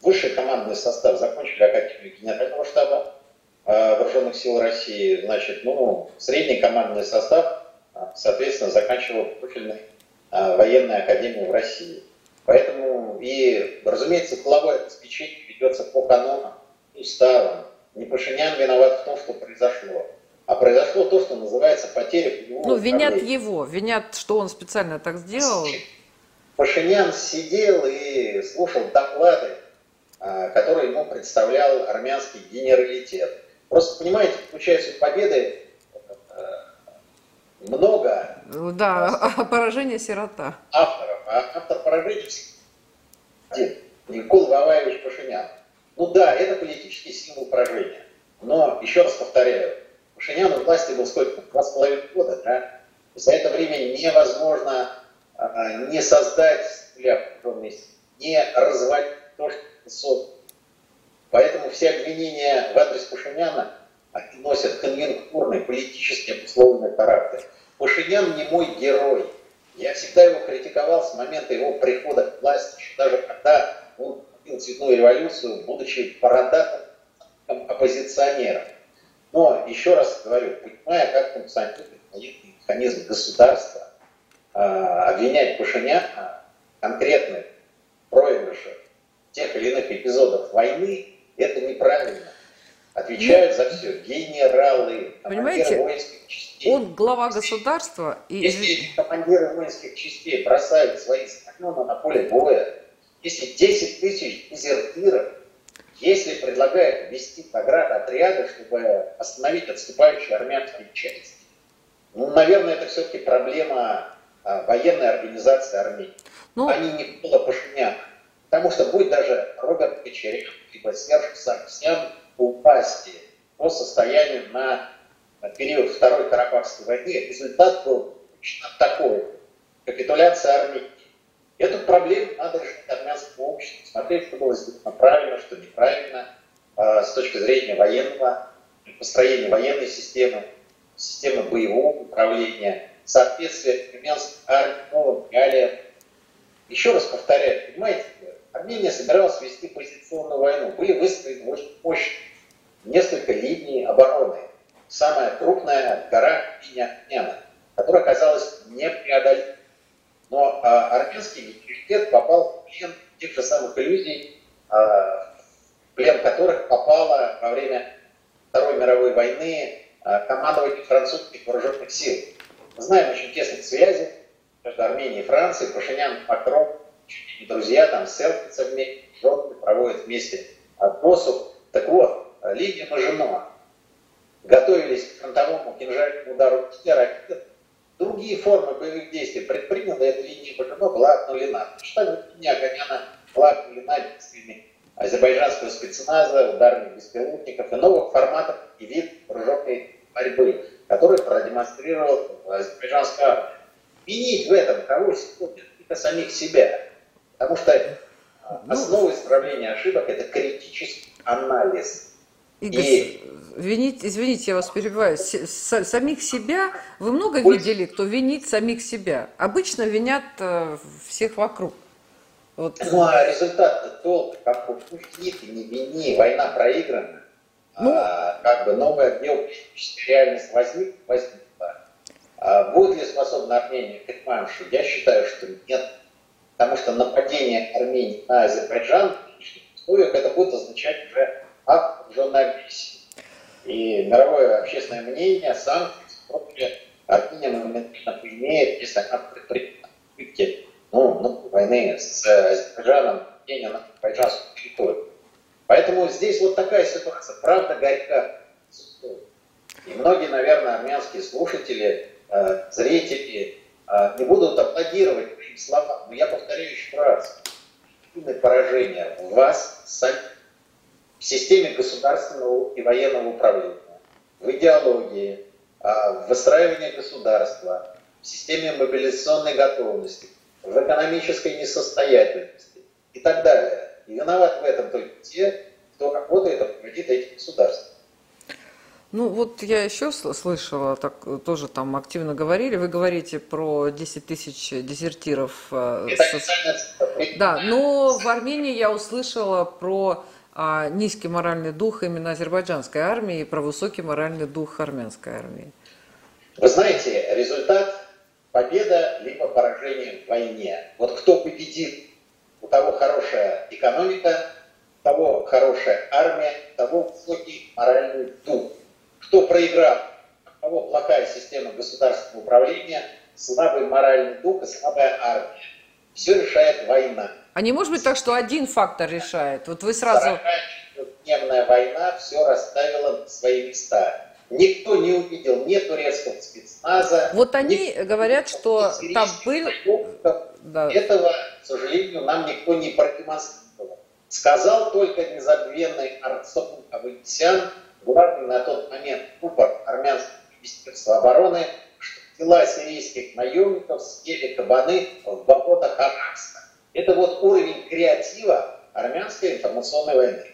Высший командный состав закончили Академию Генерального штаба э, Вооруженных сил России. Значит, ну, средний командный состав, э, соответственно, заканчивал профильный а, военной академии в России. Поэтому и, разумеется, тыловое обеспечение ведется по канонам, уставам. Не Пашинян виноват в том, что произошло. А произошло то, что называется потеря его Ну, винят его, винят, что он специально так сделал. Пашинян сидел и слушал доклады, а, которые ему представлял армянский генералитет. Просто, понимаете, получается, победы много. Да, а поражение сирота. Авторов. А автор поражения один. Никол Ваваевич Пашинян. Ну да, это политический символ поражения. Но, еще раз повторяю, Пашинян у власти был сколько? Два с половиной года, да? За это время невозможно а, не создать не развалить то, что создано. Поэтому все обвинения в адрес Пашиняна они носят конъюнктурный, политически обусловленный характер. Пашинян не мой герой. Я всегда его критиковал с момента его прихода к власти, еще даже когда он купил цветную революцию, будучи бородатым оппозиционером. Но еще раз говорю, понимая, как функционирует механизм государства, обвинять Пашиняна конкретных проигрышах тех или иных эпизодов войны, это неправильно. Отвечают за все генералы, Понимаете, воинских частей. Он глава государства. И... Если командиры воинских частей бросают свои знамена на поле боя, если 10 тысяч дезертиров, если предлагают ввести отряды, чтобы остановить отступающие армянские части, ну, наверное, это все-таки проблема а, военной организации Армении. Ну... Они не было Пашиняна. Потому что будет даже Роберт Кочерев, либо Серж Сарксян упасть по состоянию на период Второй Карабахской войны, результат был такой. Капитуляция Армении. Эту проблему надо решить армянскому обществу, смотреть, что было сделано правильно, что неправильно, а, с точки зрения военного, построения военной системы, системы боевого управления, соответствие армянской армии новым реалиям. Еще раз повторяю, понимаете, Армения собиралась вести позиционную войну. Были выстроены очень мощные несколько линий обороны. Самая крупная гора Пиняна, которая оказалась непреодолимой. Но а, армянский нейтралитет попал в плен тех же самых иллюзий, а, в плен которых попала во время Второй мировой войны а, командование французских вооруженных сил. Мы знаем очень тесные связи между Арменией и Францией. Пашинян, Макрон, друзья, там селфицы вместе, жены проводят вместе посух. Так вот, Лидия Мажино готовились к фронтовому кинжальному удару ракет, другие формы боевых действий предприняла, эта линия Мажино была обнулена. Штаб линия Аганяна была обнулена действиями азербайджанского спецназа, ударных беспилотников и новых форматов и вид вооруженной борьбы, который продемонстрировал азербайджанская армия. Винить в этом кого сегодня? Только самих себя. Потому что ну, основа исправления ошибок – это критический анализ Игорь, и... извините, извините, я вас перебиваю. С, самих себя вы много Пусть... видели, кто винит самих себя? Обычно винят э, всех вокруг. Вот. Ну а результат тот, как вини ты не вини, война проиграна. Ну, а, как бы новая геополитическая реальность возник, возникла. А будет ли способна Армения к реваншу? Я считаю, что нет. Потому что нападение Армении на Азербайджан в условиях это будет означать уже вооруженной агрессии. И мировое общественное мнение, санкции против Армения моментально поимеет, если она предпримет ну, ну, войны с Азербайджаном, нападения на азербайджанскую территорию. Поэтому здесь вот такая ситуация. Правда горька. И многие, наверное, армянские слушатели, э, зрители э, не будут аплодировать моим словам. Но я повторяю еще раз. Поражение вас самих в системе государственного и военного управления, в идеологии, а, в выстраивании государства, в системе мобилизационной готовности, в экономической несостоятельности и так далее. И виноват в этом только те, кто работает и руководит этим государством. Ну вот я еще слышала, так тоже там активно говорили, вы говорите про 10 тысяч дезертиров. Э, Это со... Да, но в Армении я услышала про низкий моральный дух именно азербайджанской армии и про высокий моральный дух армянской армии? Вы знаете, результат победа либо поражение в войне. Вот кто победит, у того хорошая экономика, у того хорошая армия, у того высокий моральный дух. Кто проиграл, у того плохая система государственного управления, слабый моральный дух и слабая армия. Все решает война. А не может быть так, что один фактор решает? Вот вы сразу... Дневная война все расставила на свои места. Никто не увидел ни турецкого спецназа. Вот они говорят, что там был... Да. Этого, к сожалению, нам никто не продемонстрировал. Сказал только незабвенный Арцон Аванесян, главный на тот момент рупор армянского министерства обороны, что тела сирийских наемников съели кабаны в болотах Аракса. Это вот уровень креатива армянской информационной войны.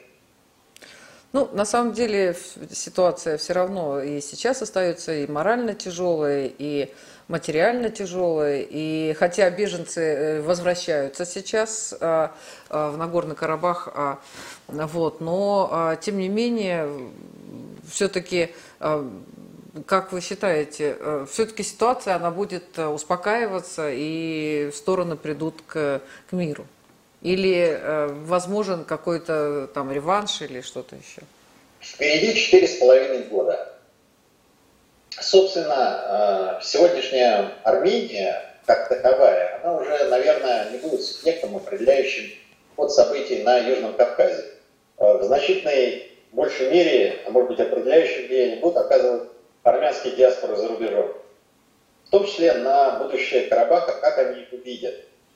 Ну, на самом деле ситуация все равно и сейчас остается и морально тяжелая, и материально тяжелая. И хотя беженцы э, возвращаются сейчас а, а, в Нагорный Карабах, а, вот, но тем не менее все-таки, как вы считаете, все-таки ситуация, она будет успокаиваться и стороны придут к, к миру? Или возможен какой-то там реванш или что-то еще? Впереди четыре с половиной года. Собственно, сегодняшняя Армения, как таковая, она уже, наверное, не будет субъектом, определяющим ход событий на Южном Кавказе. В значительной большей мере, а может быть определяющее влияние будут оказывать армянские диаспоры за рубежом. В том числе на будущее Карабаха, как они их увидят.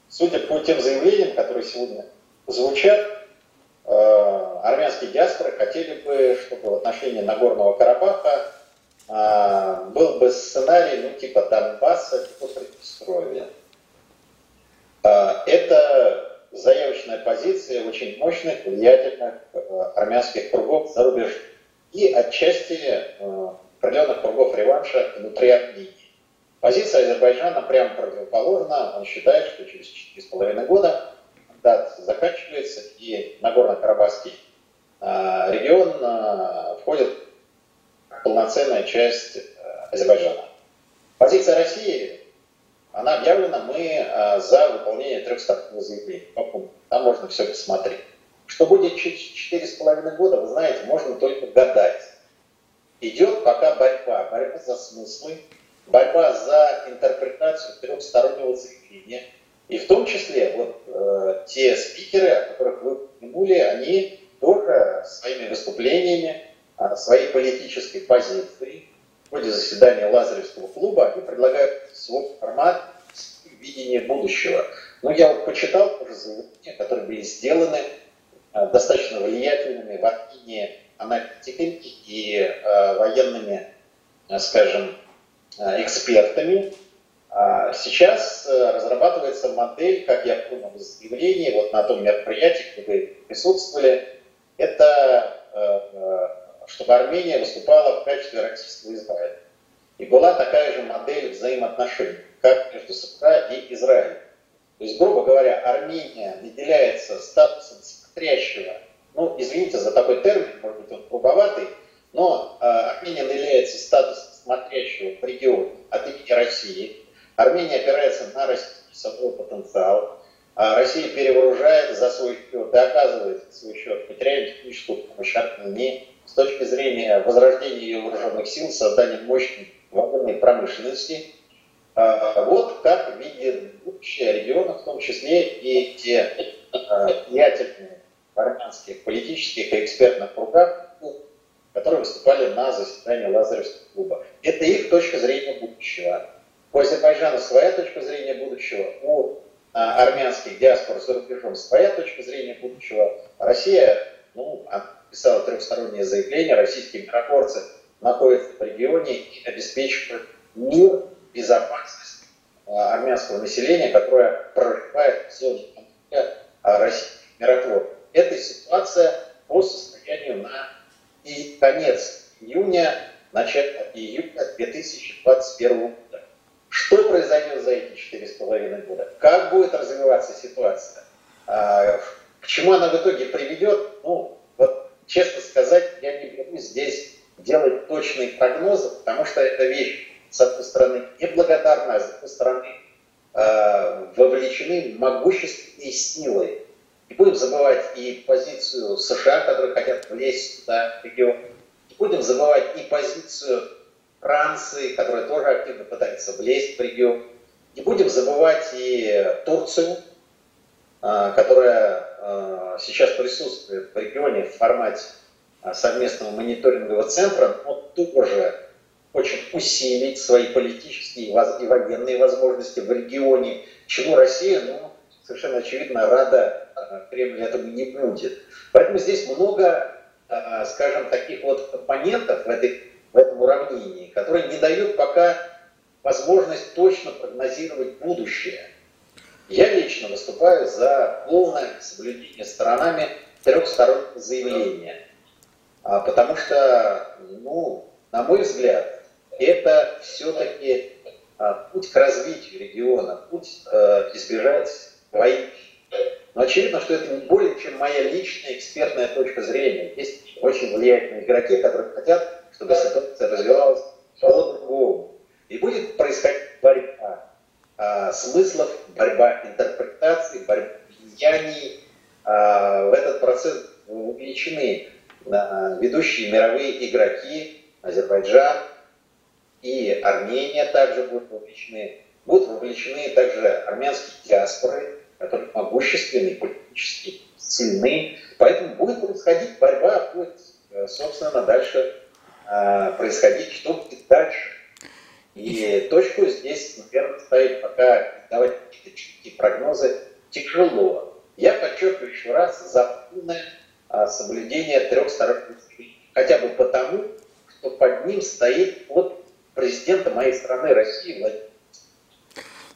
Судя по тем заявлениям, которые сегодня звучат, э, армянские диаспоры хотели бы, чтобы в отношении Нагорного Карабаха э, был бы сценарий, ну, типа Донбасса, типа Приднестровья. Э, это заявочная позиция очень мощных, влиятельных армянских кругов за рубеж и отчасти определенных кругов реванша внутри Армении. Позиция Азербайджана прямо противоположна. Он считает, что через 4,5 года мандат заканчивается, и Нагорно-Карабахский э, регион входит в полноценная часть Азербайджана. Позиция России она объявлена, мы э, за выполнение трехстороннего заявления. Там можно все посмотреть. Что будет через четыре с половиной года, вы знаете, можно только гадать. Идет пока борьба. Борьба за смыслы, борьба за интерпретацию трехстороннего заявления. И в том числе вот э, те спикеры, о которых вы упомянули, они тоже своими выступлениями, э, своей политической позицией в ходе заседания Лазаревского клуба они предлагают свой формат видения будущего. Но я вот почитал уже заявления, которые были сделаны э, достаточно влиятельными в Армении аналитиками и э, военными, э, скажем, э, экспертами. А сейчас разрабатывается модель, как я понял из заявлений, вот на том мероприятии, где вы присутствовали, это чтобы Армения выступала в качестве российского Израиля. И была такая же модель взаимоотношений, как между США и Израилем. То есть, грубо говоря, Армения наделяется статусом смотрящего, ну, извините за такой термин, может быть, он грубоватый, но э, Армения наделяется статусом смотрящего в регионе от имени России. Армения опирается на российский садовый потенциал. А Россия перевооружает за свой счет и оказывает за свой счет материальную техническую помощь Армении с точки зрения возрождения ее вооруженных сил, создания мощной военной промышленности. А, вот как видит будущее региона, в том числе и те а, влиятельные армянских политических и экспертных кругах, которые выступали на заседании Лазаревского клуба. Это их точка зрения будущего. У Азербайджана своя точка зрения будущего, у а, армянских диаспор за рубежом своя точка зрения будущего. Россия, ну, подписала трехстороннее заявление, российские миротворцы находятся в регионе и обеспечивают мир, безопасность а, армянского населения, которое прорывает зону а, российских миротворцев. Это ситуация по состоянию на и конец июня, начало июля 2021 года. Что произойдет за эти четыре с половиной года? Как будет развиваться ситуация? А, к чему она в итоге приведет? Ну, честно сказать, я не берусь здесь делать точные прогнозы, потому что эта вещь, с одной стороны, неблагодарна, а с другой стороны, э, вовлечены могущественные силы. Не будем забывать и позицию США, которые хотят влезть туда, в регион. Не будем забывать и позицию Франции, которая тоже активно пытается влезть в регион. Не будем забывать и Турцию, э, которая Э, сейчас присутствует в регионе в формате э, совместного мониторингового центра, но тоже хочет усилить свои политические и военные возможности в регионе, чему Россия, ну, совершенно очевидно, рада Кремль этому не будет. Поэтому здесь много, скажем, таких вот компонентов в, этой, в этом уравнении, которые не дают пока возможность точно прогнозировать будущее. Я лично выступаю за полное соблюдение сторонами трехстороннего заявления. А, потому что, ну, на мой взгляд, это все-таки а, путь к развитию региона, путь э, избежать войны. Но очевидно, что это не более чем моя личная экспертная точка зрения. Есть очень влиятельные игроки, которые хотят, чтобы ситуация развивалась по-другому. И будет происходить борьба а, смыслов, борьба интерпретаций, борьба влияний. А, в этот процесс увеличены а, ведущие мировые игроки, Азербайджан и Армения также будут вовлечены. Будут вовлечены также армянские диаспоры, которые могущественны, политически сильны. Поэтому будет происходить борьба, будет, э, собственно, дальше э, происходить, что будет дальше. И точку здесь, наверное, ставить пока, давать какие-то четкие прогнозы тяжело. Я подчеркиваю еще раз за полное э, соблюдение трех сторон Хотя бы потому, что под ним стоит под президента моей страны России Владимир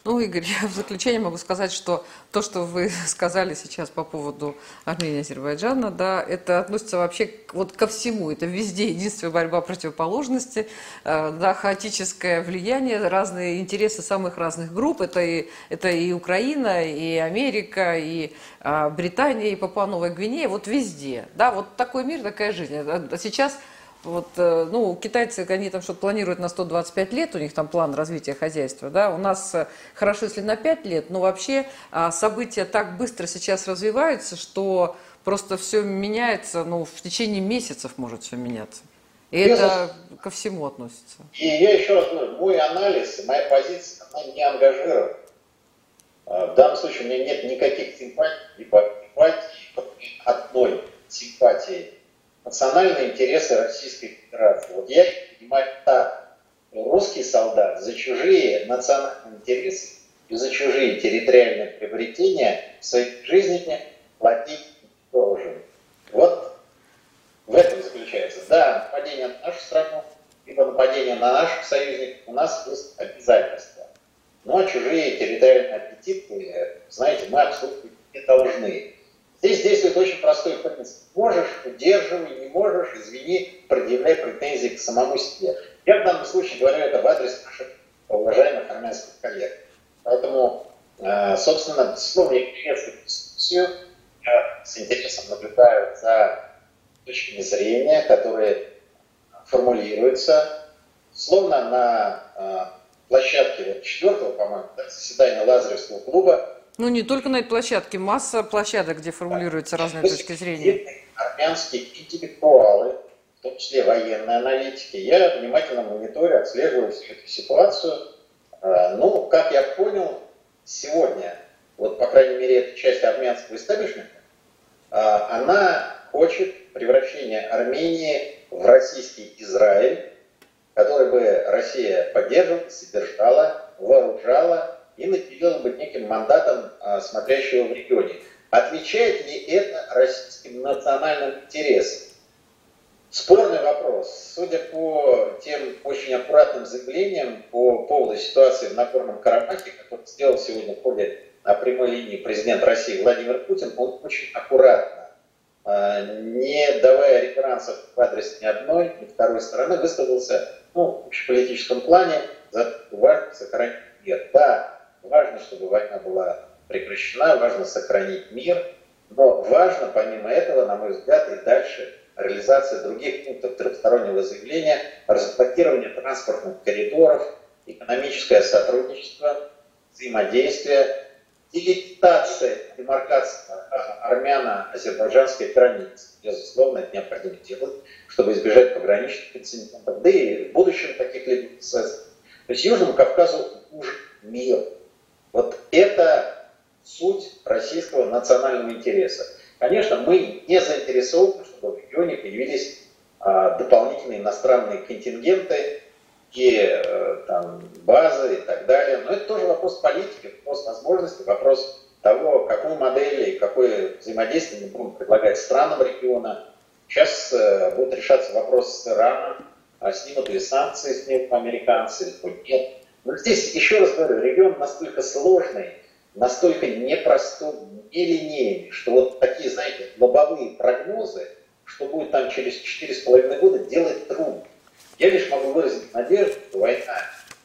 ну, Игорь, я в заключение могу сказать, что то, что вы сказали сейчас по поводу Армении и Азербайджана, да, это относится вообще вот ко всему. Это везде единственная борьба противоположности, э, да, хаотическое влияние, разные интересы самых разных групп. Это и, это и Украина, и Америка, и а, Британия, и Папуа-Новая Гвинея. Вот везде. Да, вот такой мир, такая жизнь. А сейчас вот, э, ну, китайцы, они там что-то планируют на 125 лет, у них там план развития хозяйства, да, у нас э, хорошо, если на 5 лет, но вообще а, события так быстро сейчас развиваются, что просто все меняется, ну, в течение месяцев может все меняться. И это ко всему относится. И я еще раз говорю, мой анализ, моя позиция, она не ангажирована. А, в данном случае у меня нет никаких симпатий, либо симпатии, одной симпатии национальные интересы Российской Федерации. Вот я понимаю так. Русский солдат за чужие национальные интересы и за чужие территориальные приобретения в своей жизни платить должен. Вот в этом заключается. Да, нападение на нашу страну, либо нападение на наших союзников, у нас есть обязательства. Но чужие территориальные аппетиты, знаете, мы обслуживать не должны. Здесь действует очень простой принцип. Можешь, удерживай, не можешь, извини, предъявляй претензии к самому себе. Я в данном случае говорю это в адрес наших уважаемых армянских коллег. Поэтому, э, собственно, безусловно, я приветствую дискуссию. Я с интересом наблюдаю за точками зрения, которые формулируются. Словно на э, площадке вот, четвертого, по-моему, заседания Лазаревского клуба ну, не только на этой площадке, масса площадок, где формулируются разные То точки зрения. Армянские интеллектуалы, в том числе военные аналитики, я внимательно мониторю, отслеживаю всю эту ситуацию. А, ну, как я понял, сегодня, вот, по крайней мере, эта часть армянского истеблишмента, а, она хочет превращения Армении в российский Израиль, который бы Россия поддерживала, содержала, вооружала и наделила бы неким мандатом а, смотрящего в регионе. Отвечает ли это российским национальным интересам? Спорный вопрос. Судя по тем очень аккуратным заявлениям по поводу ситуации в Нагорном Карабахе, который сделал сегодня в ходе на прямой линии президент России Владимир Путин, он очень аккуратно, а, не давая реферансов в адрес ни одной, ни второй стороны, высказался ну, в общеполитическом плане за важность сохранить мир. Да, Важно, чтобы война была прекращена, важно сохранить мир, но важно, помимо этого, на мой взгляд, и дальше реализация других пунктов трехстороннего заявления, разблокирование транспортных коридоров, экономическое сотрудничество, взаимодействие, делегитация, демаркация армяно-азербайджанской границы. Безусловно, это необходимо делать, чтобы избежать пограничных инцидентов, да и в будущем каких-либо процессов. То есть Южному Кавказу нужен мир. Вот это суть российского национального интереса. Конечно, мы не заинтересованы, чтобы в регионе появились а, дополнительные иностранные контингенты и а, там, базы и так далее. Но это тоже вопрос политики, вопрос возможностей, вопрос того, какую модель и какое взаимодействие мы будем предлагать странам региона. Сейчас а, будет решаться вопрос с Ираном, а снимут ли санкции с ним американцы или нет. Но здесь, еще раз говорю, регион настолько сложный, настолько непростой, нелинейный, что вот такие, знаете, лобовые прогнозы, что будет там через 4,5 года, делать трудно. Я лишь могу выразить надежду, что война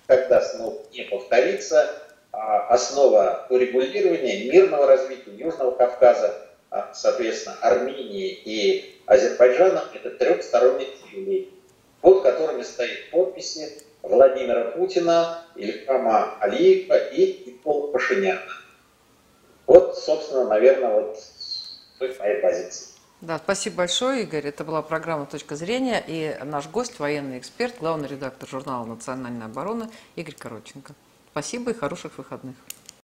когда снова не повторится, а основа урегулирования мирного развития Южного Кавказа, а, соответственно, Армении и Азербайджана – это трехсторонних заявлений, под которыми стоят подписи Владимира Путина, Ильхама Алиева и Никола Пашиняна. Вот, собственно, наверное, вот суть моей позиции. Да, спасибо большое, Игорь. Это была программа «Точка зрения» и наш гость, военный эксперт, главный редактор журнала «Национальная оборона» Игорь Короченко. Спасибо и хороших выходных.